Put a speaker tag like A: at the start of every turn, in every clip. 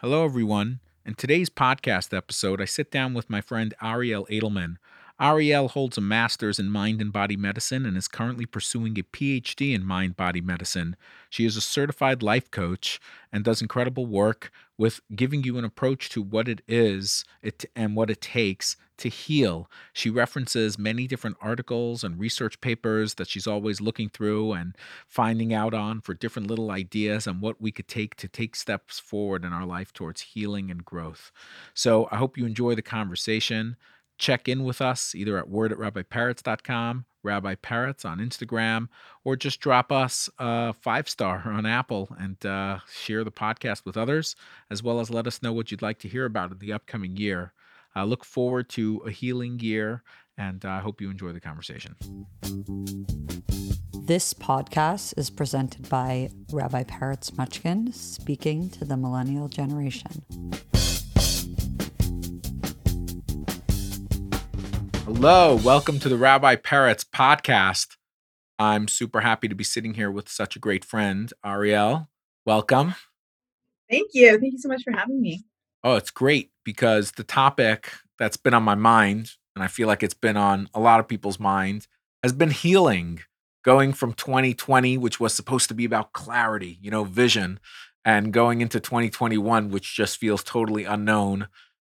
A: Hello, everyone. In today's podcast episode, I sit down with my friend Ariel Edelman. Ariel holds a master's in mind and body medicine and is currently pursuing a PhD in mind body medicine. She is a certified life coach and does incredible work with giving you an approach to what it is it, and what it takes to heal. She references many different articles and research papers that she's always looking through and finding out on for different little ideas on what we could take to take steps forward in our life towards healing and growth. So I hope you enjoy the conversation check in with us either at word at rabbiparrots.com, Rabbi Parrots on Instagram, or just drop us a five star on Apple and uh, share the podcast with others, as well as let us know what you'd like to hear about in the upcoming year. I look forward to a healing year, and I hope you enjoy the conversation.
B: This podcast is presented by Rabbi Parrots Muchkin speaking to the millennial generation.
A: Hello, welcome to the Rabbi Parrots podcast. I'm super happy to be sitting here with such a great friend, Ariel. Welcome.
C: Thank you. Thank you so much for having me.
A: Oh, it's great because the topic that's been on my mind, and I feel like it's been on a lot of people's minds, has been healing. Going from 2020, which was supposed to be about clarity, you know, vision, and going into 2021, which just feels totally unknown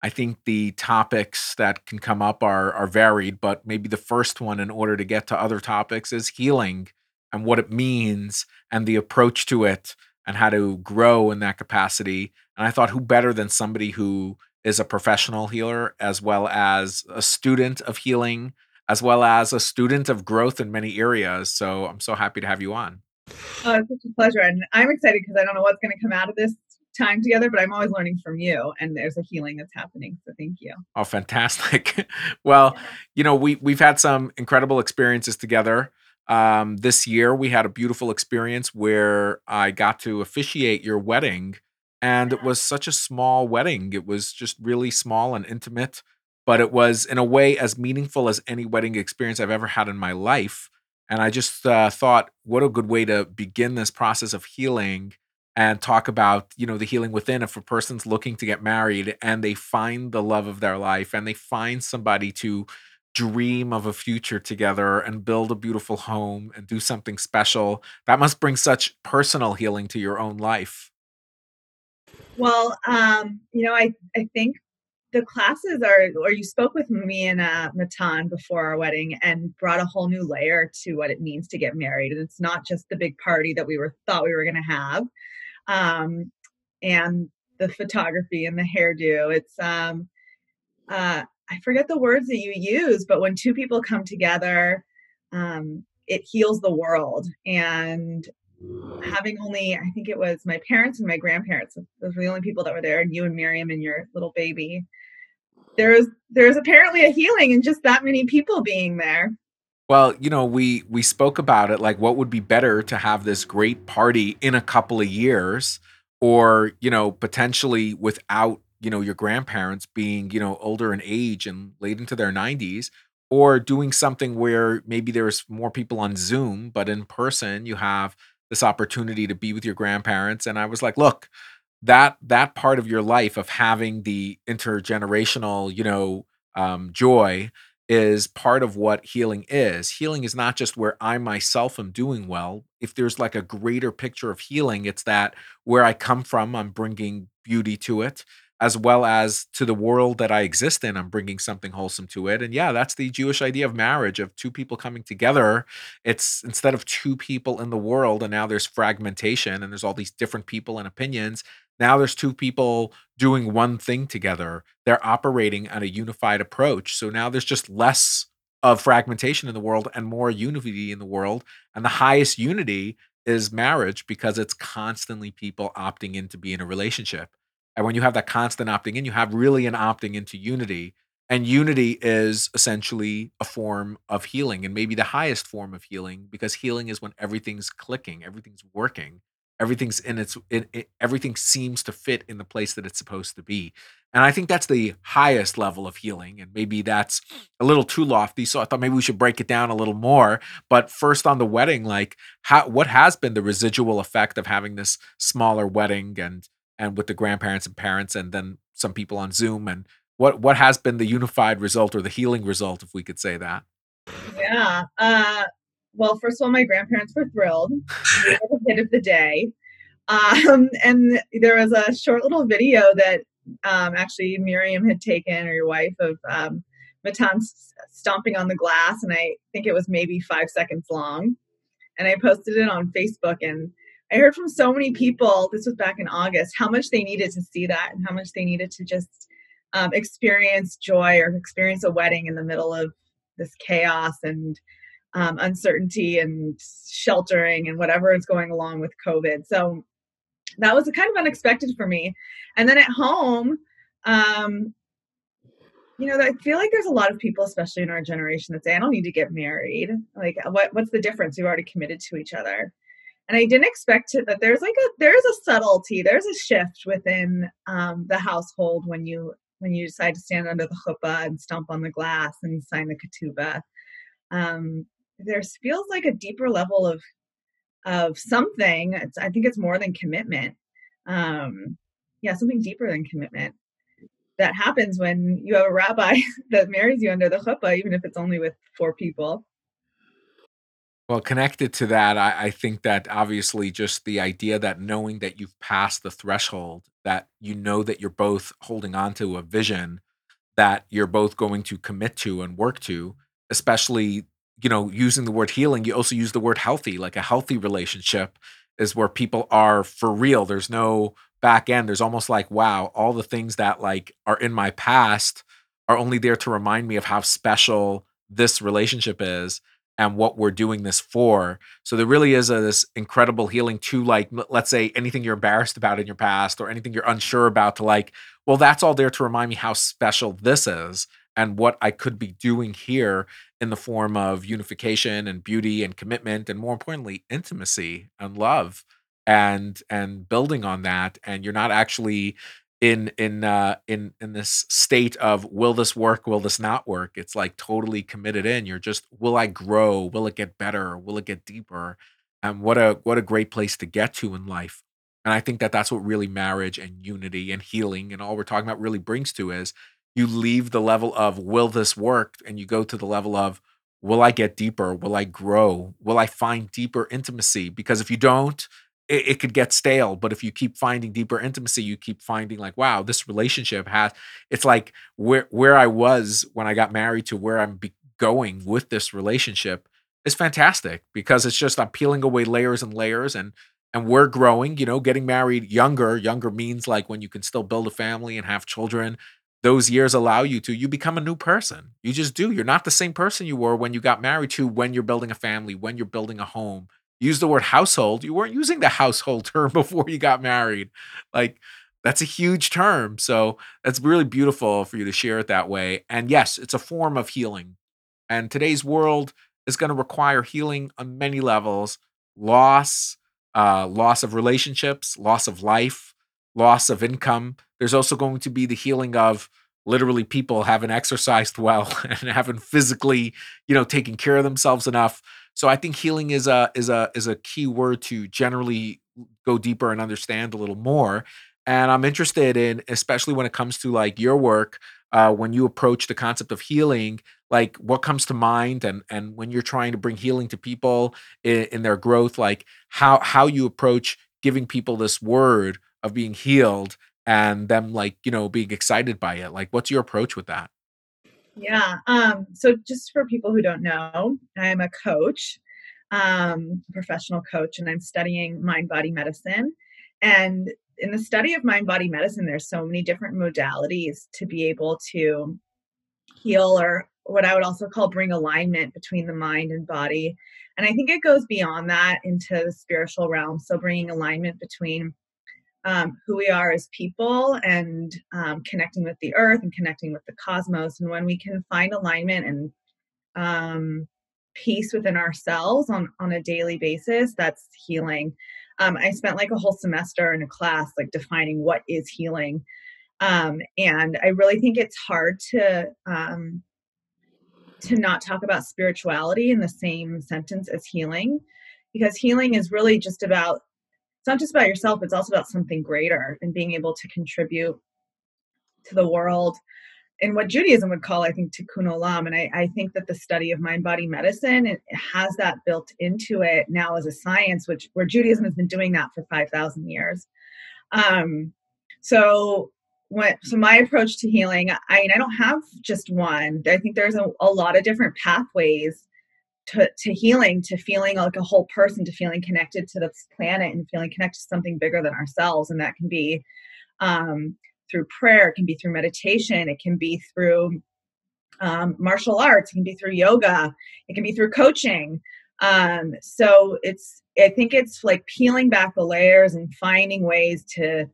A: I think the topics that can come up are are varied, but maybe the first one in order to get to other topics is healing and what it means and the approach to it and how to grow in that capacity. And I thought who better than somebody who is a professional healer as well as a student of healing as well as a student of growth in many areas. So I'm so happy to have you on.
C: Oh, it's such a pleasure. And I'm excited because I don't know what's going to come out of this time together, but I'm always learning from you and there's a healing that's happening. So thank you.
A: Oh, fantastic. well, yeah. you know, we we've had some incredible experiences together. Um, this year we had a beautiful experience where I got to officiate your wedding and it was such a small wedding. It was just really small and intimate, but it was in a way as meaningful as any wedding experience I've ever had in my life. And I just uh, thought, what a good way to begin this process of healing and talk about you know the healing within if a person's looking to get married and they find the love of their life and they find somebody to dream of a future together and build a beautiful home and do something special that must bring such personal healing to your own life.
C: Well um you know i i think the classes are or you spoke with me and uh, matan before our wedding and brought a whole new layer to what it means to get married and it's not just the big party that we were thought we were going to have um, and the photography and the hairdo. It's um, uh, I forget the words that you use, but when two people come together, um, it heals the world. And having only, I think it was my parents and my grandparents, those were the only people that were there, and you and Miriam and your little baby. There's there's apparently a healing in just that many people being there.
A: Well, you know, we we spoke about it like what would be better to have this great party in a couple of years or, you know, potentially without, you know, your grandparents being, you know, older in age and late into their 90s or doing something where maybe there's more people on Zoom, but in person you have this opportunity to be with your grandparents. And I was like, look, that that part of your life of having the intergenerational, you know, um, joy is part of what healing is. Healing is not just where I myself am doing well. If there's like a greater picture of healing, it's that where I come from, I'm bringing beauty to it, as well as to the world that I exist in, I'm bringing something wholesome to it. And yeah, that's the Jewish idea of marriage, of two people coming together. It's instead of two people in the world, and now there's fragmentation and there's all these different people and opinions. Now there's two people doing one thing together. They're operating on a unified approach. So now there's just less of fragmentation in the world and more unity in the world. And the highest unity is marriage because it's constantly people opting in to be in a relationship. And when you have that constant opting in, you have really an opting into unity. And unity is essentially a form of healing and maybe the highest form of healing because healing is when everything's clicking, everything's working everything's in its it, it, everything seems to fit in the place that it's supposed to be and i think that's the highest level of healing and maybe that's a little too lofty so i thought maybe we should break it down a little more but first on the wedding like how what has been the residual effect of having this smaller wedding and and with the grandparents and parents, and then some people on Zoom. And what what has been the unified result or the healing result, if we could say that?
C: Yeah. Uh, well, first of all, my grandparents were thrilled. The hit of the day. Um, and there was a short little video that um, actually Miriam had taken, or your wife, of um, Matan stomping on the glass, and I think it was maybe five seconds long. And I posted it on Facebook, and I heard from so many people. This was back in August, how much they needed to see that, and how much they needed to just um, experience joy or experience a wedding in the middle of this chaos and um, uncertainty and sheltering and whatever is going along with COVID. So that was kind of unexpected for me. And then at home, um, you know, I feel like there's a lot of people, especially in our generation, that say, "I don't need to get married. Like, what what's the difference? We've already committed to each other." And I didn't expect to, that there's like a there's a subtlety, there's a shift within um, the household when you when you decide to stand under the chuppah and stomp on the glass and sign the ketubah. Um, there feels like a deeper level of of something. It's, I think it's more than commitment. Um, yeah, something deeper than commitment that happens when you have a rabbi that marries you under the chuppah, even if it's only with four people.
A: Well, connected to that, I, I think that obviously just the idea that knowing that you've passed the threshold, that you know that you're both holding on to a vision that you're both going to commit to and work to, especially, you know, using the word healing, you also use the word healthy, like a healthy relationship is where people are for real. There's no back end. There's almost like, wow, all the things that like are in my past are only there to remind me of how special this relationship is and what we're doing this for. So there really is a, this incredible healing to like, let's say anything you're embarrassed about in your past or anything you're unsure about to like, well, that's all there to remind me how special this is and what I could be doing here in the form of unification and beauty and commitment and more importantly, intimacy and love and and building on that. And you're not actually in in uh in in this state of will this work? Will this not work? It's like totally committed in. You're just will i grow? Will it get better? Will it get deeper? And what a what a great place to get to in life. And i think that that's what really marriage and unity and healing and all we're talking about really brings to is you leave the level of will this work and you go to the level of will i get deeper will i grow will i find deeper intimacy because if you don't it, it, could get stale. But if you keep finding deeper intimacy, you keep finding like, wow, this relationship has. It's like where where I was when I got married to where I'm be- going with this relationship is fantastic because it's just I'm peeling away layers and layers and and we're growing. You know, getting married younger. Younger means like when you can still build a family and have children. Those years allow you to you become a new person. You just do. You're not the same person you were when you got married to when you're building a family, when you're building a home use the word household. You weren't using the household term before you got married. Like that's a huge term. So that's really beautiful for you to share it that way. And yes, it's a form of healing. And today's world is going to require healing on many levels loss, uh, loss of relationships, loss of life, loss of income. There's also going to be the healing of literally people haven't exercised well and haven't physically, you know, taken care of themselves enough so I think healing is a is a is a key word to generally go deeper and understand a little more. And I'm interested in, especially when it comes to like your work, uh, when you approach the concept of healing, like what comes to mind, and and when you're trying to bring healing to people in, in their growth, like how how you approach giving people this word of being healed and them like you know being excited by it. Like, what's your approach with that?
C: Yeah. Um, so just for people who don't know, I'm a coach, um, professional coach, and I'm studying mind body medicine. And in the study of mind body medicine, there's so many different modalities to be able to heal or what I would also call bring alignment between the mind and body. And I think it goes beyond that into the spiritual realm. So bringing alignment between um, who we are as people and um, connecting with the earth and connecting with the cosmos. And when we can find alignment and um, peace within ourselves on, on a daily basis, that's healing. Um, I spent like a whole semester in a class like defining what is healing. Um, and I really think it's hard to um, to not talk about spirituality in the same sentence as healing because healing is really just about it's not just about yourself, it's also about something greater and being able to contribute to the world in what Judaism would call, I think, tikkun olam. And I, I think that the study of mind body medicine it has that built into it now as a science, which where Judaism has been doing that for 5,000 years. Um, so what so my approach to healing i mean i don't have just one i think there's a, a lot of different pathways to, to healing to feeling like a whole person to feeling connected to this planet and feeling connected to something bigger than ourselves and that can be um, through prayer it can be through meditation it can be through um, martial arts it can be through yoga it can be through coaching um, so it's i think it's like peeling back the layers and finding ways to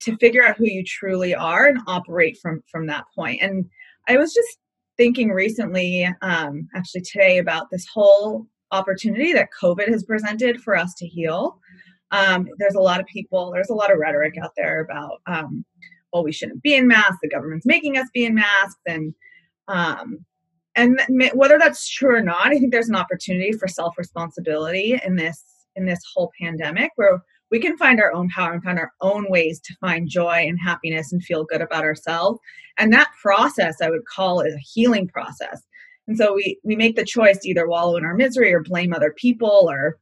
C: to figure out who you truly are and operate from from that point. point and i was just thinking recently um, actually today about this whole opportunity that covid has presented for us to heal. Um, there's a lot of people there's a lot of rhetoric out there about um, well we shouldn't be in masks the government's making us be in masks and um, and whether that's true or not i think there's an opportunity for self responsibility in this in this whole pandemic where we can find our own power and find our own ways to find joy and happiness and feel good about ourselves. And that process I would call is a healing process. And so we we make the choice to either wallow in our misery or blame other people or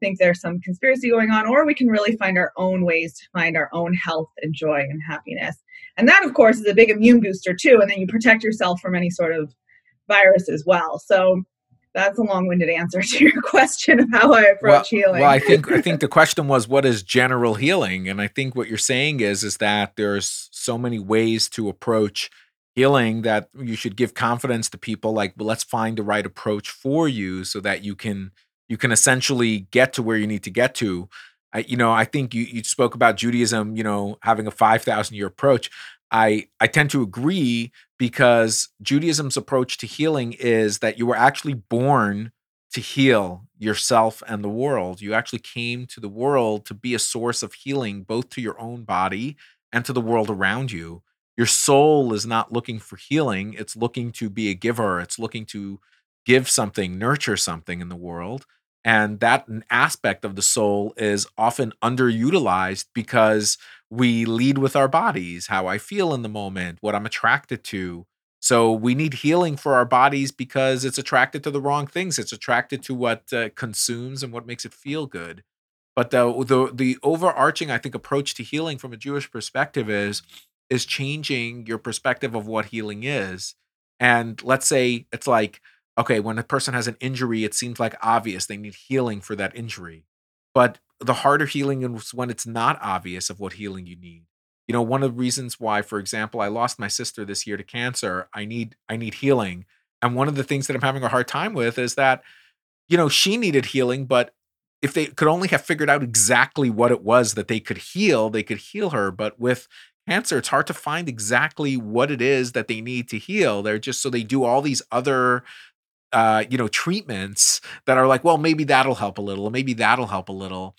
C: think there's some conspiracy going on, or we can really find our own ways to find our own health and joy and happiness. And that, of course, is a big immune booster too. And then you protect yourself from any sort of virus as well. So that's a long-winded answer to your question of how I approach
A: well,
C: healing.
A: Well, I think I think the question was what is general healing, and I think what you're saying is is that there's so many ways to approach healing that you should give confidence to people. Like, well, let's find the right approach for you so that you can you can essentially get to where you need to get to. I, you know, I think you you spoke about Judaism, you know, having a five thousand year approach. I I tend to agree because Judaism's approach to healing is that you were actually born to heal yourself and the world. You actually came to the world to be a source of healing both to your own body and to the world around you. Your soul is not looking for healing, it's looking to be a giver, it's looking to give something, nurture something in the world. And that aspect of the soul is often underutilized because we lead with our bodies, how I feel in the moment, what I'm attracted to. So we need healing for our bodies because it's attracted to the wrong things. It's attracted to what uh, consumes and what makes it feel good. But the, the the overarching, I think, approach to healing from a Jewish perspective is is changing your perspective of what healing is. And let's say it's like, okay, when a person has an injury, it seems like obvious they need healing for that injury. But the harder healing is when it's not obvious of what healing you need. You know, one of the reasons why, for example, I lost my sister this year to cancer, I need I need healing. And one of the things that I'm having a hard time with is that, you know, she needed healing, but if they could only have figured out exactly what it was that they could heal, they could heal her. But with cancer, it's hard to find exactly what it is that they need to heal. They're just so they do all these other uh, you know, treatments that are like, well, maybe that'll help a little, maybe that'll help a little.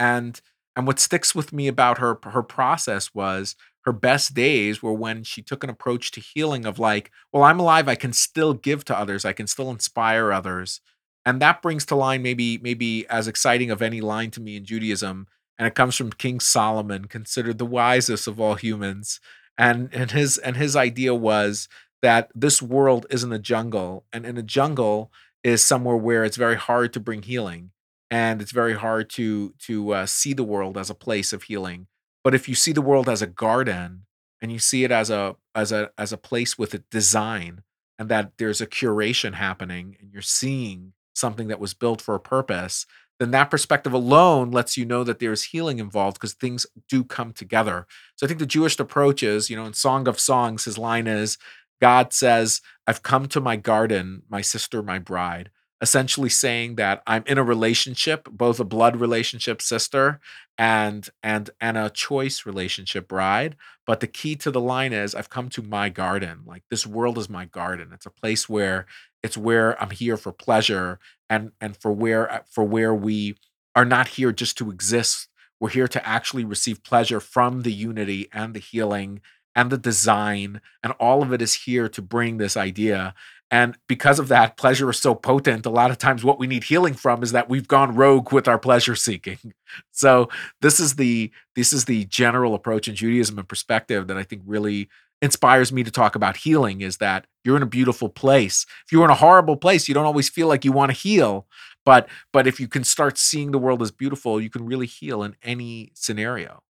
A: And and what sticks with me about her her process was her best days were when she took an approach to healing of like, well, I'm alive, I can still give to others, I can still inspire others. And that brings to line maybe maybe as exciting of any line to me in Judaism, and it comes from King Solomon, considered the wisest of all humans. And and his and his idea was that this world isn't a jungle, and in a jungle is somewhere where it's very hard to bring healing and it's very hard to to uh, see the world as a place of healing. But if you see the world as a garden and you see it as a as a as a place with a design and that there's a curation happening and you're seeing something that was built for a purpose then that perspective alone lets you know that there's healing involved because things do come together. So i think the jewish approach is you know in song of songs his line is god says i've come to my garden my sister my bride essentially saying that I'm in a relationship, both a blood relationship sister and and and a choice relationship bride. But the key to the line is I've come to my garden. Like this world is my garden. It's a place where it's where I'm here for pleasure and and for where uh, for where we are not here just to exist. We're here to actually receive pleasure from the unity and the healing and the design and all of it is here to bring this idea and because of that pleasure is so potent a lot of times what we need healing from is that we've gone rogue with our pleasure seeking. So this is the this is the general approach in judaism and perspective that i think really inspires me to talk about healing is that you're in a beautiful place. If you're in a horrible place you don't always feel like you want to heal. But but if you can start seeing the world as beautiful you can really heal in any scenario.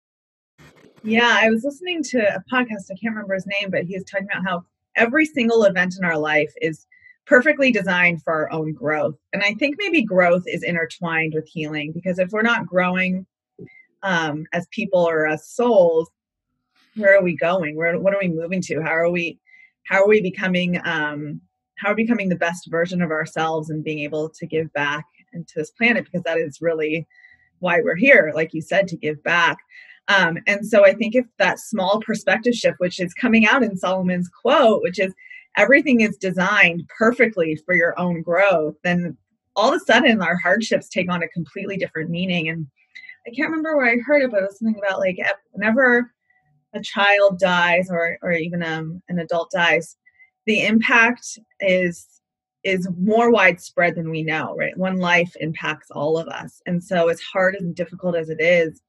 C: Yeah i was listening to a podcast i can't remember his name but he was talking about how every single event in our life is perfectly designed for our own growth. And i think maybe growth is intertwined with healing because if we're not growing um, as people or as souls where are we going? Where what are we moving to? How are we how are we becoming um, how are we becoming the best version of ourselves and being able to give back into this planet? Because that is really why we're here like you said to give back um, and so i think if that small perspective shift which is coming out in solomon's quote which is everything is designed perfectly for your own growth then all of a sudden our hardships take on a completely different meaning. And i can't remember where i heard it but it was something about like whenever a child dies or or even um, an adult dies the impact is is more widespread than we know right? One life impacts all of us. And so as hard and difficult as it is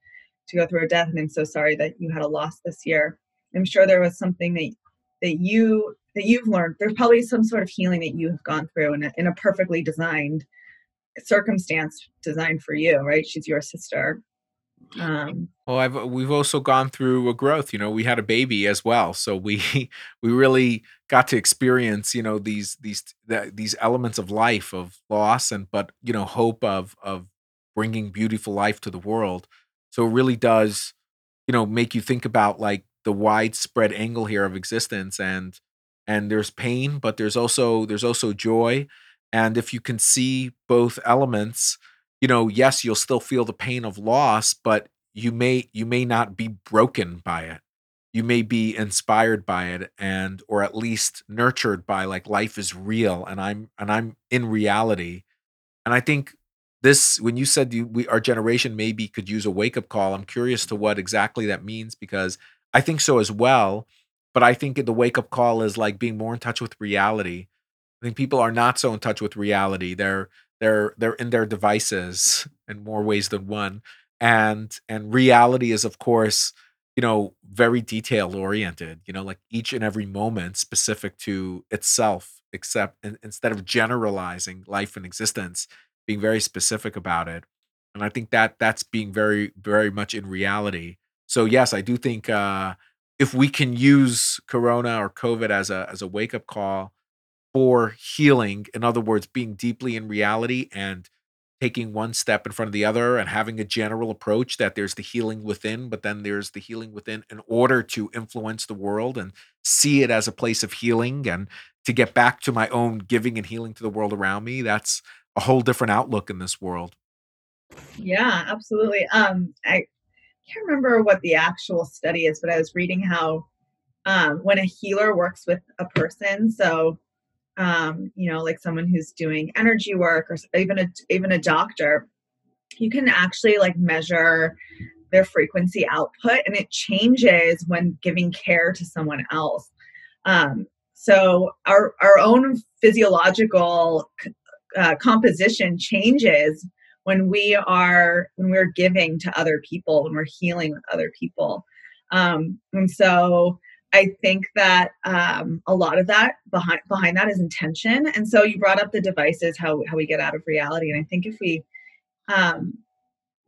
C: to go through a death and i'm so sorry that you had a loss this year i'm sure there was something that that you that you've learned there's probably some sort of healing that you have gone through in a, in a perfectly designed circumstance designed for you right she's your sister
A: um, well, I've we've also gone through a growth. You know, we had a baby as well, so we we really got to experience you know these these these elements of life of loss and but you know hope of of bringing beautiful life to the world. So it really does you know make you think about like the widespread angle here of existence and and there's pain, but there's also there's also joy, and if you can see both elements you know, yes, you'll still feel the pain of loss, but you may you may not be broken by it. You may be inspired by it and or at least nurtured by like life is real and I'm and I'm in reality. And I think this when you said you, we our generation maybe could use a wake up call, I'm curious to what exactly that means because I think so as well. But I think the wake up call is like being more in touch with reality. I think people are not so in touch with reality. They're they're they're in their devices in more ways than one and and reality is of course you know very detail oriented you know like each and every moment specific to itself except in, instead of generalizing life and existence being very specific about it and i think that that's being very very much in reality so yes i do think uh if we can use corona or covid as a as a wake up call for healing. In other words, being deeply in reality and taking one step in front of the other and having a general approach that there's the healing within, but then there's the healing within in order to influence the world and see it as a place of healing and to get back to my own giving and healing to the world around me. That's a whole different outlook in this world.
C: Yeah, absolutely. Um, I can't remember what the actual study is, but I was reading how um, when a healer works with a person, so um, you know, like someone who's doing energy work or even a even a doctor, you can actually like measure their frequency output and it changes when giving care to someone else. Um, so our our own physiological uh, composition changes when we are when we're giving to other people when we're healing with other people um, and so I think that um, a lot of that behind behind that is intention. And so you brought up the devices, how how we get out of reality. And I think if we um,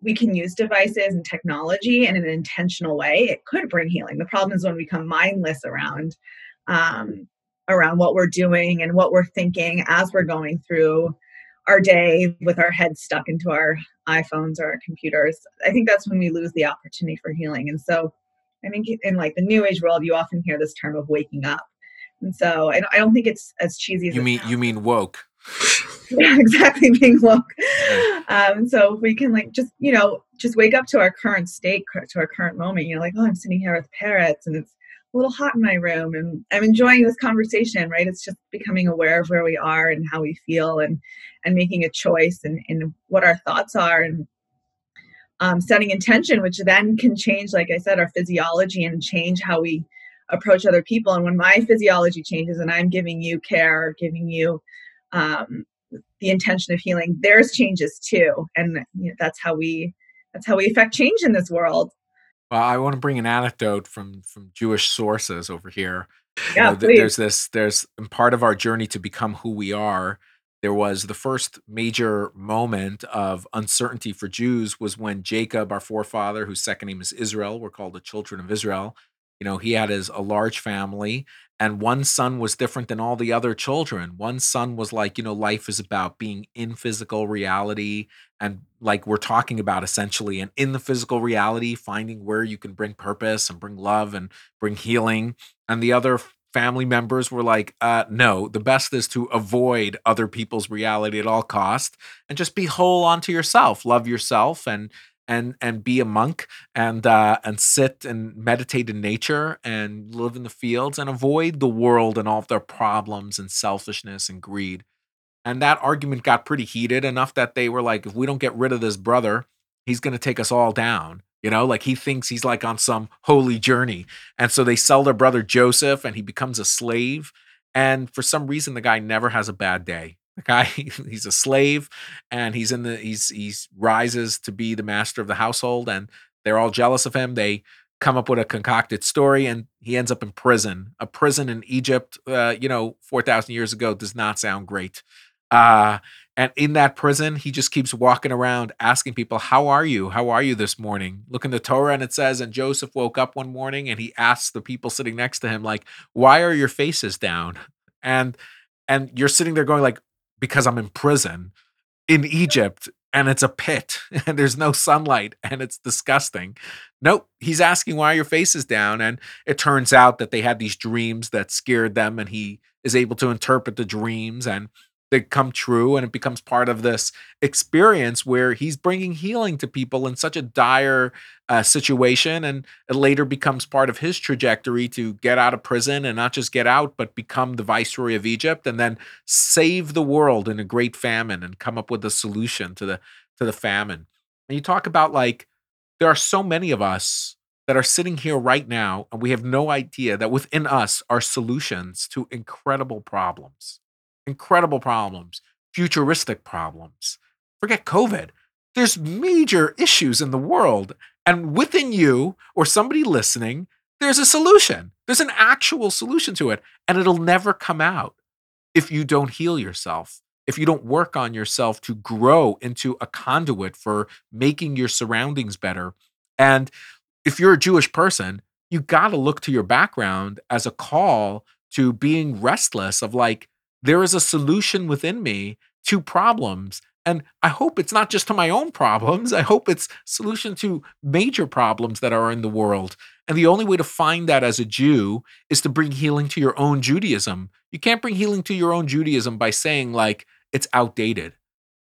C: we can use devices and technology in an intentional way, it could bring healing. The problem is when we become mindless around um, around what we're doing and what we're thinking as we're going through our day with our heads stuck into our iPhones or our computers. I think that's when we lose the opportunity for healing. And so I think in like the new age world, you often hear this term of waking up. And so I, I don't think it's as cheesy as
A: you mean. You mean woke?
C: yeah, exactly. Being woke. Um, so we can like just you know just wake up to our current state, to our current moment. You know, like oh, I'm sitting here with parrots, and it's a little hot in my room, and I'm enjoying this conversation. Right? It's just becoming aware of where we are and how we feel, and and making a choice, and and what our thoughts are, and um, setting intention, which then can change, like I said, our physiology and change how we approach other people and when my physiology changes and i'm giving you care giving you um, the intention of healing theirs changes too and you know, that's how we that's how we affect change in this world
A: well i want to bring an anecdote from from jewish sources over here
C: yeah,
A: you know, th- there's this there's part of our journey to become who we are there was the first major moment of uncertainty for Jews was when Jacob, our forefather, whose second name is Israel, we're called the children of Israel. You know, he had his a large family, and one son was different than all the other children. One son was like, you know, life is about being in physical reality and like we're talking about essentially, and in the physical reality, finding where you can bring purpose and bring love and bring healing. And the other family members were like, uh, no, the best is to avoid other people's reality at all cost and just be whole onto yourself, love yourself and and and be a monk and uh, and sit and meditate in nature and live in the fields and avoid the world and all of their problems and selfishness and greed. And that argument got pretty heated enough that they were like, if we don't get rid of this brother, he's going to take us all down. You know, like he thinks he's like on some holy journey. And so they sell their brother Joseph and he becomes a slave. And for some reason, the guy never has a bad day. The guy, he's a slave and he's in the, he's, he's rises to be the master of the household and they're all jealous of him. They come up with a concocted story and he ends up in prison. A prison in Egypt, uh, you know, 4,000 years ago does not sound great. Uh, and in that prison, he just keeps walking around asking people, How are you? How are you this morning? Look in the Torah and it says, And Joseph woke up one morning and he asked the people sitting next to him, like, why are your faces down? And and you're sitting there going, like, because I'm in prison in Egypt and it's a pit and there's no sunlight and it's disgusting. Nope, he's asking why are your face is down. And it turns out that they had these dreams that scared them and he is able to interpret the dreams and they come true and it becomes part of this experience where he's bringing healing to people in such a dire uh, situation and it later becomes part of his trajectory to get out of prison and not just get out but become the viceroy of Egypt and then save the world in a great famine and come up with a solution to the to the famine. And you talk about like there are so many of us that are sitting here right now and we have no idea that within us are solutions to incredible problems incredible problems, futuristic problems. Forget COVID. There's major issues in the world. And within you or somebody listening, there's a solution. There's an actual solution to it. And it'll never come out if you don't heal yourself, if you don't work on yourself to grow into a conduit for making your surroundings better. And if you're a Jewish person, you got to look to your background as a call to being restless of like, there is a solution within me to problems and i hope it's not just to my own problems i hope it's solution to major problems that are in the world and the only way to find that as a jew is to bring healing to your own judaism. You can't bring healing to your own judaism by saying like it's outdated.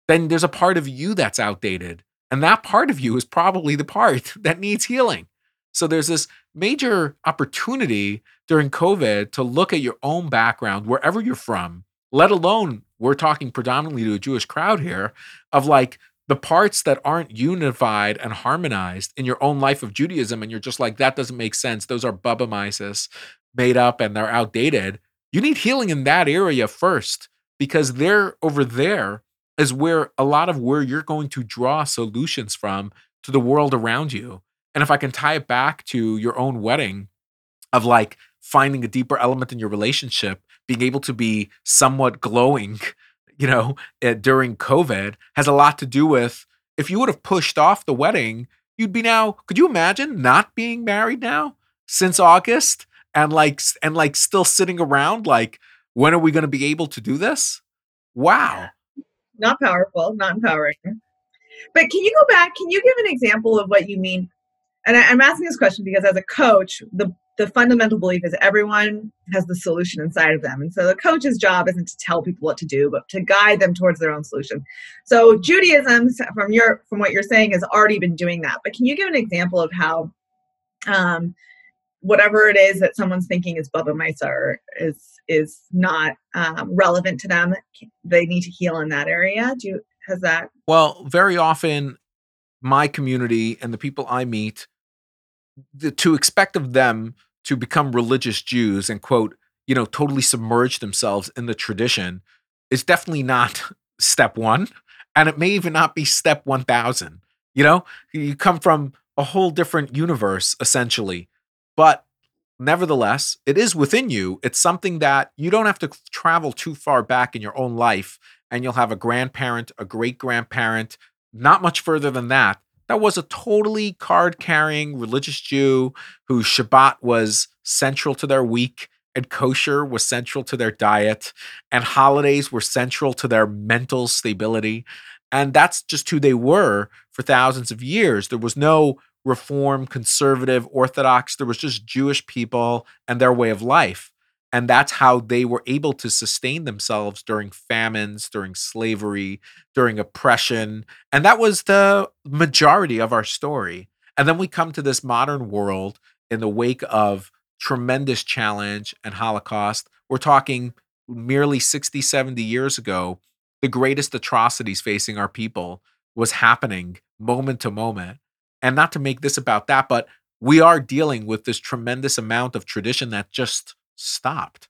A: Then there's a part of you that's outdated and that part of you is probably the part that needs healing. So there's this major opportunity during COVID to look at your own background, wherever you're from, let alone we're talking predominantly to a Jewish crowd here, of like the parts that aren't unified and harmonized in your own life of Judaism. And you're just like, that doesn't make sense. Those are bubbe meises made up and they're outdated. You need healing in that area first because they're over there is where a lot of where you're going to draw solutions from to the world around you. And if I can tie it back to your own wedding of like finding a deeper element in your relationship, being able to be somewhat glowing, you know, uh, during COVID has a lot to do with if you would have pushed off the wedding, you'd be now, could you imagine not being married now since August and like and like still sitting around like when are we going to be able to do this? Wow.
C: Not powerful, not empowering. But can you go back? Can you give an example of what you mean and I, am asking this question because as a coach, the the fundamental belief is everyone has the solution inside of them. And so the coach's job isn't to tell people what to do, but to guide them towards their own solution. So Judaism, from your from what you're saying, has already been doing that. But can you give an example of how um, whatever it is that someone's thinking is Bubba Miser is is not um, relevant to them? They need to heal in that area. Do you has that?
A: Well, very often my community and the people I meet, the, to expect of them to become religious Jews and quote, you know, totally submerge themselves in the tradition is definitely not step one. And it may even not be step 1000. You know, you come from a whole different universe essentially. But nevertheless, it is within you. It's something that you don't have to travel too far back in your own life, and you'll have a grandparent, a great grandparent, not much further than that. That was a totally card carrying religious Jew whose Shabbat was central to their week, and kosher was central to their diet, and holidays were central to their mental stability. And that's just who they were for thousands of years. There was no reform, conservative, orthodox. There was just Jewish people and their way of life. And that's how they were able to sustain themselves during famines, during slavery, during oppression. And that was the majority of our story. And then we come to this modern world in the wake of tremendous challenge and Holocaust. We're talking merely 60, 70 years ago, the greatest atrocities facing our people was happening moment to moment and not to make this about that, but we are dealing with this tremendous amount of tradition that just stopped.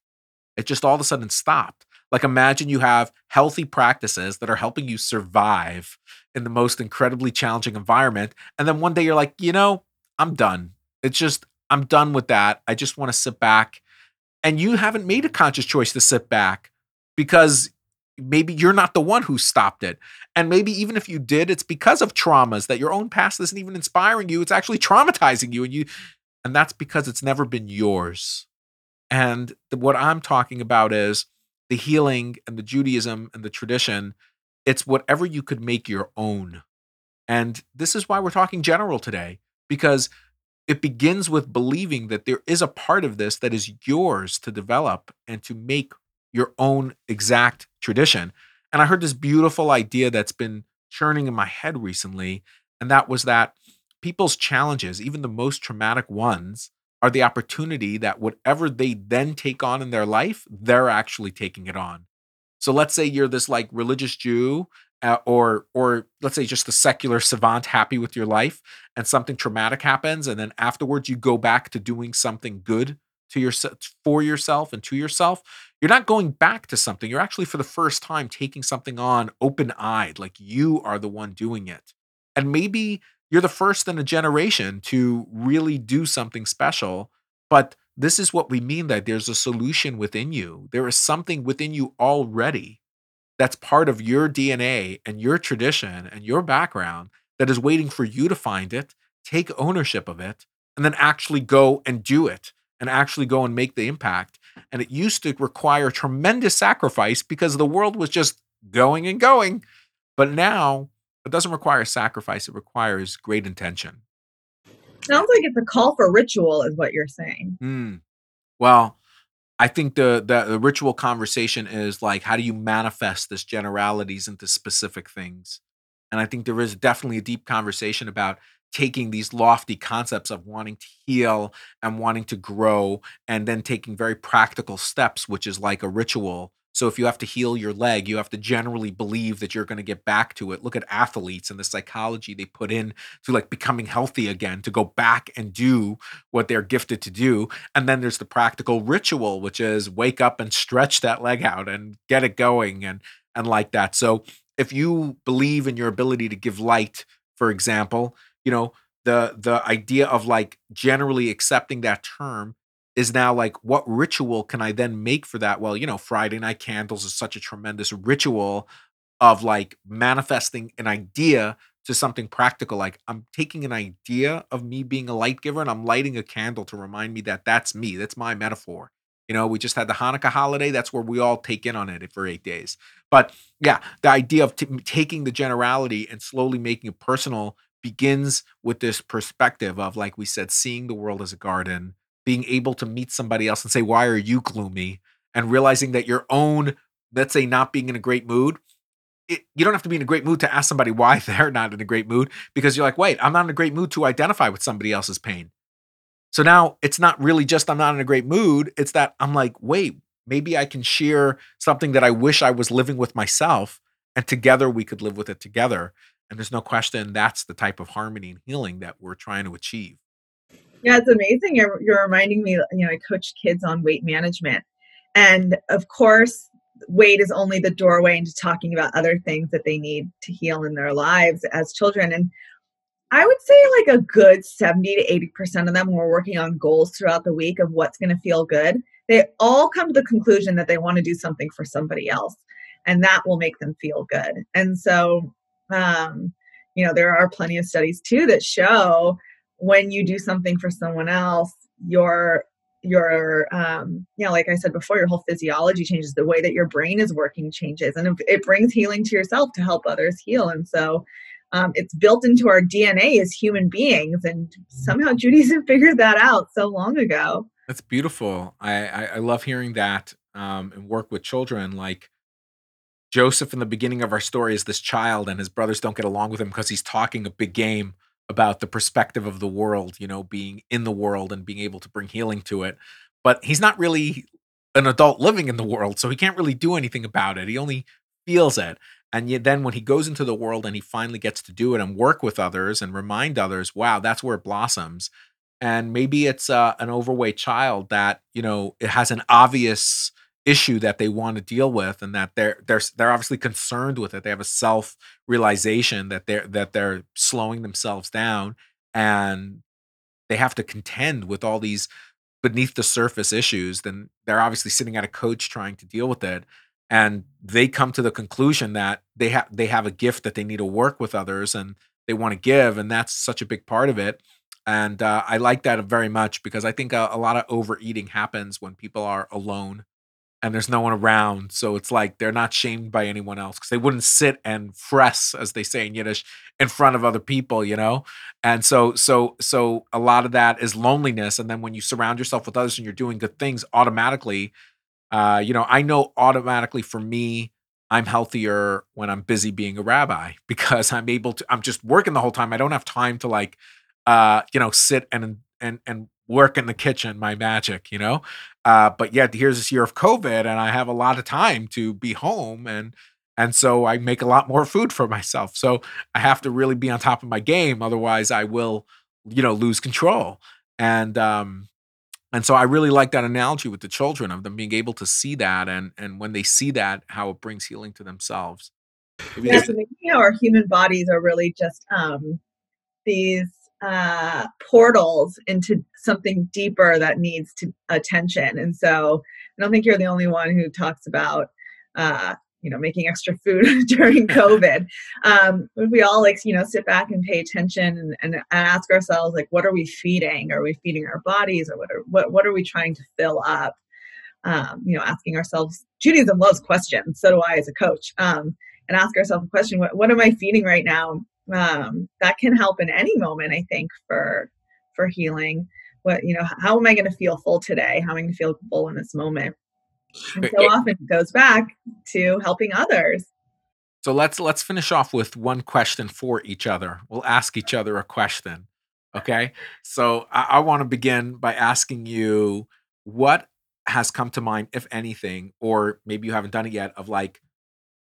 A: It just all of a sudden stopped. Like imagine you have healthy practices that are helping you survive in the most incredibly challenging environment. And then one day you're like, you know, I'm done. It's just, I'm done with that. I just want to sit back. And you haven't made a conscious choice to sit back because maybe you're not the one who stopped it. And maybe even if you did, it's because of traumas that your own past isn't even inspiring you. It's actually traumatizing you. And you and that's because it's never been yours. And the, what I'm talking about is the healing and the Judaism and the tradition. It's whatever you could make your own. And this is why we're talking general today, because it begins with believing that there is a part of this that is yours to develop and to make your own exact tradition. And I heard this beautiful idea that's been churning in my head recently. And that was that people's challenges, even the most traumatic ones, are the opportunity that whatever they then take on in their life, they're actually taking it on. So let's say you're this like religious Jew uh, or or let's say just the secular savant happy with your life and something traumatic happens and then afterwards you go back to doing something good to yourself for yourself and to yourself you're not going back to something you're actually for the first time taking something on open-eyed like you are the one doing it and maybe you're the first in a generation to really do something special but this is what we mean that there's a solution within you there is something within you already that's part of your DNA and your tradition and your background that is waiting for you to find it, take ownership of it, and then actually go and do it and actually go and make the impact. And it used to require tremendous sacrifice because the world was just going and going. But now it doesn't require sacrifice, it requires great intention.
C: Sounds like it's a call for ritual, is what you're saying.
A: Mm. Well, I think the, the, the ritual conversation is like how do you manifest this generalities into specific things, and I think there is definitely a deep conversation about taking these lofty concepts of wanting to heal and wanting to grow and then taking very practical steps which is like a ritual so if you have to heal your leg you have to generally believe that you're going to get back to it. Look at athletes and the psychology they put in to like becoming healthy again to go back and do what they're gifted to do. And then there's the practical ritual which is wake up and stretch that leg out and get it going and and like that. So if you believe in your ability to give light for example you know the the idea of like generally accepting that term is now like what ritual can i then make for that? Well you know friday night candles is such a tremendous ritual of like manifesting an idea to something practical like i'm taking an idea of me being a light giver and i'm lighting a candle to remind me that that's me that's my metaphor. You know we just had the hanukkah holiday that's where we all take in on it for eight days. But yeah the idea of t- taking the generality and slowly making it personal begins with this perspective of, like we said, seeing the world as a garden, being able to meet somebody else and say, Why are you gloomy? And realizing that your own, let's say, not being in a great mood, it, you don't have to be in a great mood to ask somebody why they're not in a great mood because you're like, Wait, I'm not in a great mood to identify with somebody else's pain. So now it's not really just I'm not in a great mood. It's that I'm like, wait, maybe I can share something that I wish I was living with myself and together we could live with it together. And there's no question that's the type of harmony and healing that we're trying to achieve.
C: Yeah, it's amazing. You're, you're reminding me, you know, I coach kids on weight management. And of course, weight is only the doorway into talking about other things that they need to heal in their lives as children. And I would say like a good 70 to 80% of them we're working on goals throughout the week of what's going to feel good. They all come to the conclusion that they want to do something for somebody else and that will make them feel good. And so, um, you know, there are plenty of studies too that show when you do something for someone else, your your um you know like i said before your whole physiology changes the way that your brain is working changes and it brings healing to yourself to help others heal and so um, it's built into our DNA as human beings, and somehow Judaism figured that out so long ago.
A: That's beautiful. I I, I love hearing that um, and work with children. Like Joseph in the beginning of our story is this child, and his brothers don't get along with him because he's talking a big game about the perspective of the world. You know, being in the world and being able to bring healing to it. But he's not really an adult living in the world, so he can't really do anything about it. He only feels it. And yet then when he goes into the world and he finally gets to do it and work with others and remind others, wow, that's where it blossoms. And maybe it's uh, an overweight child that, you know, it has an obvious issue that they want to deal with and that they're they're they're obviously concerned with it. They have a self realization that they're that they're slowing themselves down and they have to contend with all these beneath the surface issues then they're obviously sitting at a coach trying to deal with it and they come to the conclusion that they have they have a gift that they need to work with others and they want to give and that's such a big part of it and uh, i like that very much because i think a, a, lot of overeating happens when people are alone and there's no one around so it's like they're not shamed by anyone else because they wouldn't sit and fress as they say in yiddish in front of other people you know and so so so a lot of that is loneliness and then when you surround yourself with others and you're doing good things automatically uh, you know, I know automatically for me, I'm healthier when I'm busy being a rabbi because I'm able to. I'm just working the whole time. I don't have time to like, uh, you know, sit and and and work in the kitchen, my magic, you know. Uh, but yet here's this year of COVID, and I have a lot of time to be home, and and so I make a lot more food for myself. So I have to really be on top of my game, otherwise I will, you know, lose control. And um, and so I really like that analogy with the children of them being able to see that and and when they see that, how it brings healing to themselves.
C: Yeah, so how our human bodies are really just um, these uh, portals into something deeper that needs to attention. And so I don't think you're the only one who talks about uh, you know making extra food during covid. Um, we all like you know sit back and pay attention and, and, ask ourselves like what are we feeding? Are we feeding our bodies or what are what, what are we trying to fill up? Um, you know asking ourselves judaism loves questions so do i as a coach um, and ask ourselves a question what, what am i feeding right now um, that can help in any moment i think for for healing what you know how am i going to feel full today how am i going to feel full in this moment and so often it goes back to helping others.
A: So let's let's finish off with one question for each other. We'll ask each other a question. Okay. So I, I want to begin by asking you what has come to mind, if anything, or maybe you haven't done it yet, of like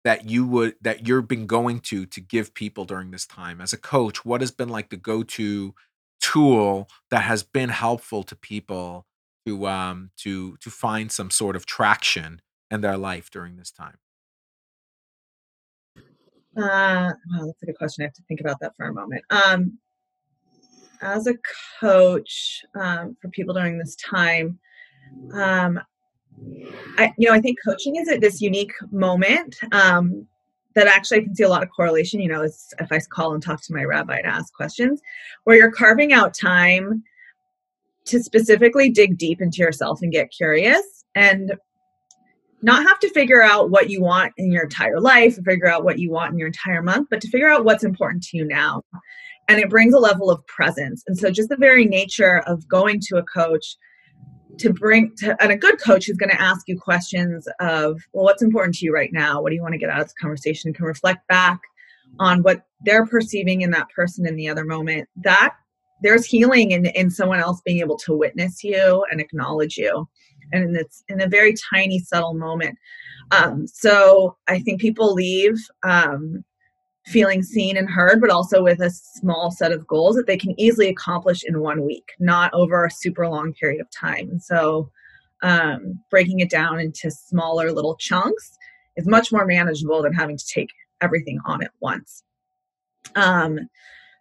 A: that you would that you've been going to to give people during this time as a coach. What has been like the go-to tool that has been helpful to people to um to to find some sort of traction in their life during this time?
C: Uh, well, that's a good question. I have to think about that for a moment. Um, as a coach um, for people during this time, um, I you know I think coaching is at this unique moment um, that actually I can see a lot of correlation. You know, is if I call and talk to my rabbi to ask questions, where you're carving out time to specifically dig deep into yourself and get curious and not have to figure out what you want in your entire life figure out what you want in your entire month, but to figure out what's important to you now. And it brings a level of presence. And so, just the very nature of going to a coach to bring to, and a good coach is going to ask you questions of, well, what's important to you right now? What do you want to get out of this conversation? Can reflect back on what they're perceiving in that person in the other moment. That there's healing in, in someone else being able to witness you and acknowledge you and it's in a very tiny subtle moment um, so i think people leave um, feeling seen and heard, but also with a small set of goals that they can easily accomplish in one week, not over a super long period of time. And so, um, breaking it down into smaller little chunks is much more manageable than having to take everything on at once. Um,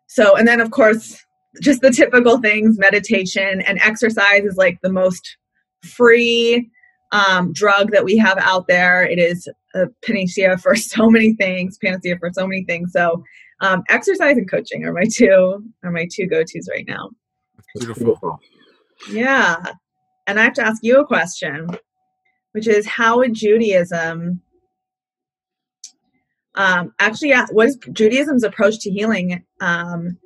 C: so, and then of course, just the typical things meditation and exercise is like the most free um, drug that we have out there. It is a panacea for so many things, panacea for so many things. So, um, exercise and coaching are my two are my two go tos right now.
A: Beautiful.
C: Yeah, and I have to ask you a question, which is how would Judaism um, actually, yeah, what is Judaism's approach to healing um,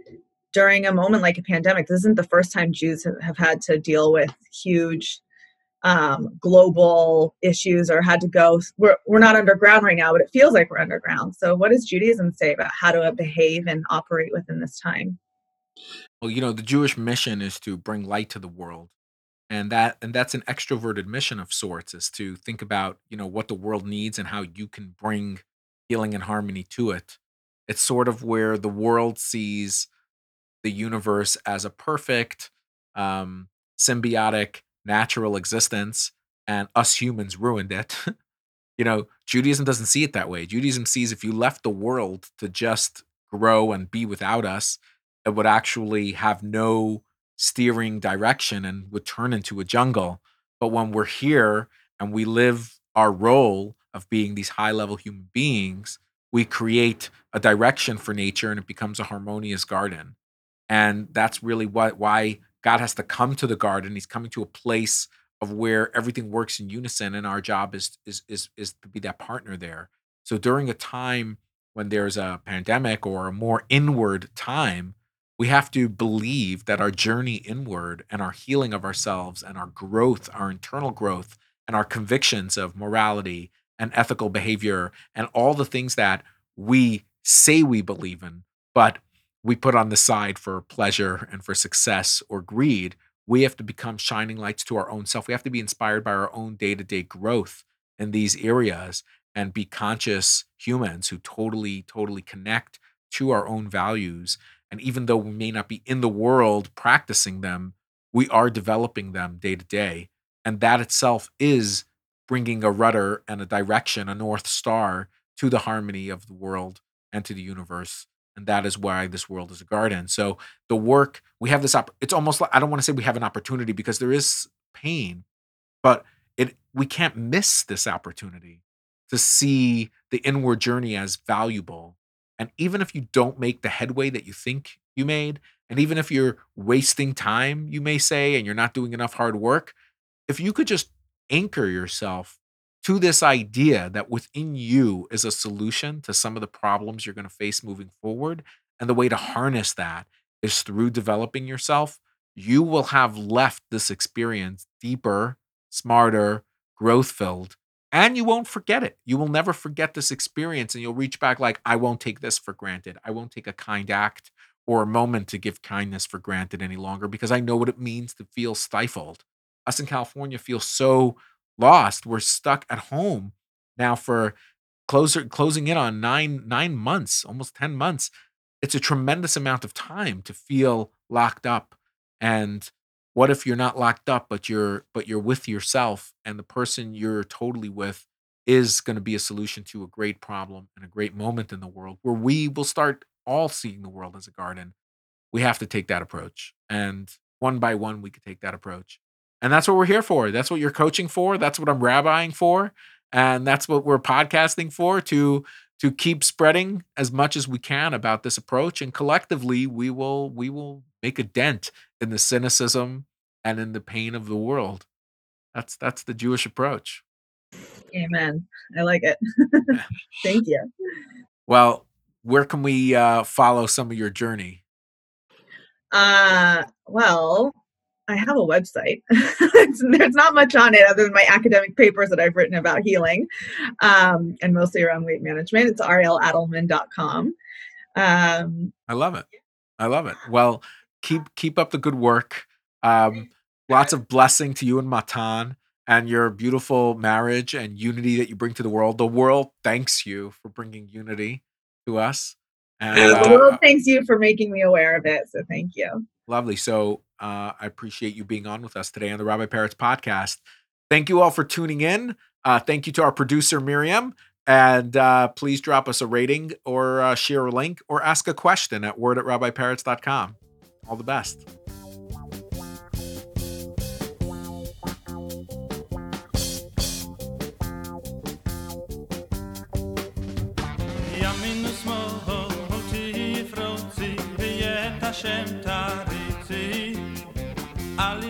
C: during a moment like a pandemic? This isn't the first time Jews have, have had to deal with huge um, global issues or had to go. We're, we're not underground right now, but it feels like we're underground. So, what does Judaism say about how to behave and operate within this time?
A: Well, you know, the Jewish mission is to bring light to the world. And that and that's an extroverted mission of sorts is to think about, you know, what the world needs and how you can bring healing and harmony to it. It's sort of where the world sees the universe as a perfect, um, symbiotic, natural existence, and us humans ruined it. you know, Judaism doesn't see it that way. Judaism sees if you left the world to just grow and be without us, it would actually have no steering direction and would turn into a jungle. But when we're here and we live our role of being these high level human beings, we create a direction for nature and it becomes a harmonious garden. And that's really what why God has to come to the garden. He's coming to a place of where everything works in unison and our job is is is is to be that partner there. So during a time when there's a pandemic or a more inward time, we have to believe that our journey inward and our healing of ourselves and our growth, our internal growth and our convictions of morality and ethical behavior and all the things that we say we believe in, but we put on the side for pleasure and for success or greed. We have to become shining lights to our own self. We have to be inspired by our own day to day growth in these areas and be conscious humans who totally, totally connect to our own values. And even though we may not be in the world practicing them, we are developing them day to day. And that itself is bringing a rudder and a direction, a north star to the harmony of the world and to the universe. And that is why this world is a garden. So the work we have this op- it's almost like I don't want to say we have an opportunity because there is pain, but it we can't miss this opportunity to see the inward journey as valuable. And even if you don't make the headway that you think you made, and even if you're wasting time, you may say, and you're not doing enough hard work, if you could just anchor yourself to this idea that within you is a solution to some of the problems you're going to face moving forward. And the way to harness that is through developing yourself. You will have left this experience deeper, smarter, growth filled, and you won't forget it. You will never forget this experience, and you'll reach back like, I won't take this for granted. I won't take a kind act or a moment to give kindness for granted any longer because I know what it means to feel stifled us in California feel so lost. We're stuck at home now for closer closing in on nine nine months, almost ten months. It's a tremendous amount of time to feel locked up. And what if you're not locked up, but you're but you're with yourself, and the person you're totally with is going to be a solution to a great problem and a great moment in the world where we will start all seeing the world as a garden. We have to take that approach. And one by one, we could take that approach. And that's what we're here for. That's what you're coaching for. That's what I'm rabbiing for. And that's what we're podcasting for to to keep spreading as much as we can about this approach and collectively we will we will make a dent in the cynicism and in the pain of the world. That's that's the Jewish approach.
C: Amen. I like it. Thank you.
A: Well, where can we uh, follow some of your journey?
C: Uh, well, I have a website. There's not much on it other than my academic papers that I've written about healing um, and mostly around weight management. It's arieladelman.com. Um,
A: I love it. I love it. Well, keep keep up the good work. Um, lots of blessing to you and Matan and your beautiful marriage and unity that you bring to the world. The world thanks you for bringing unity to us. And,
C: The
A: uh,
C: world thanks you for making me aware of it. So thank you.
A: Lovely. So uh, I appreciate you being on with us today on the Rabbi Parrots podcast. Thank you all for tuning in. Uh, thank you to our producer, Miriam. And uh, please drop us a rating or uh, share a link or ask a question at word at rabbiparrots.com. All the best.
D: Tar. Ali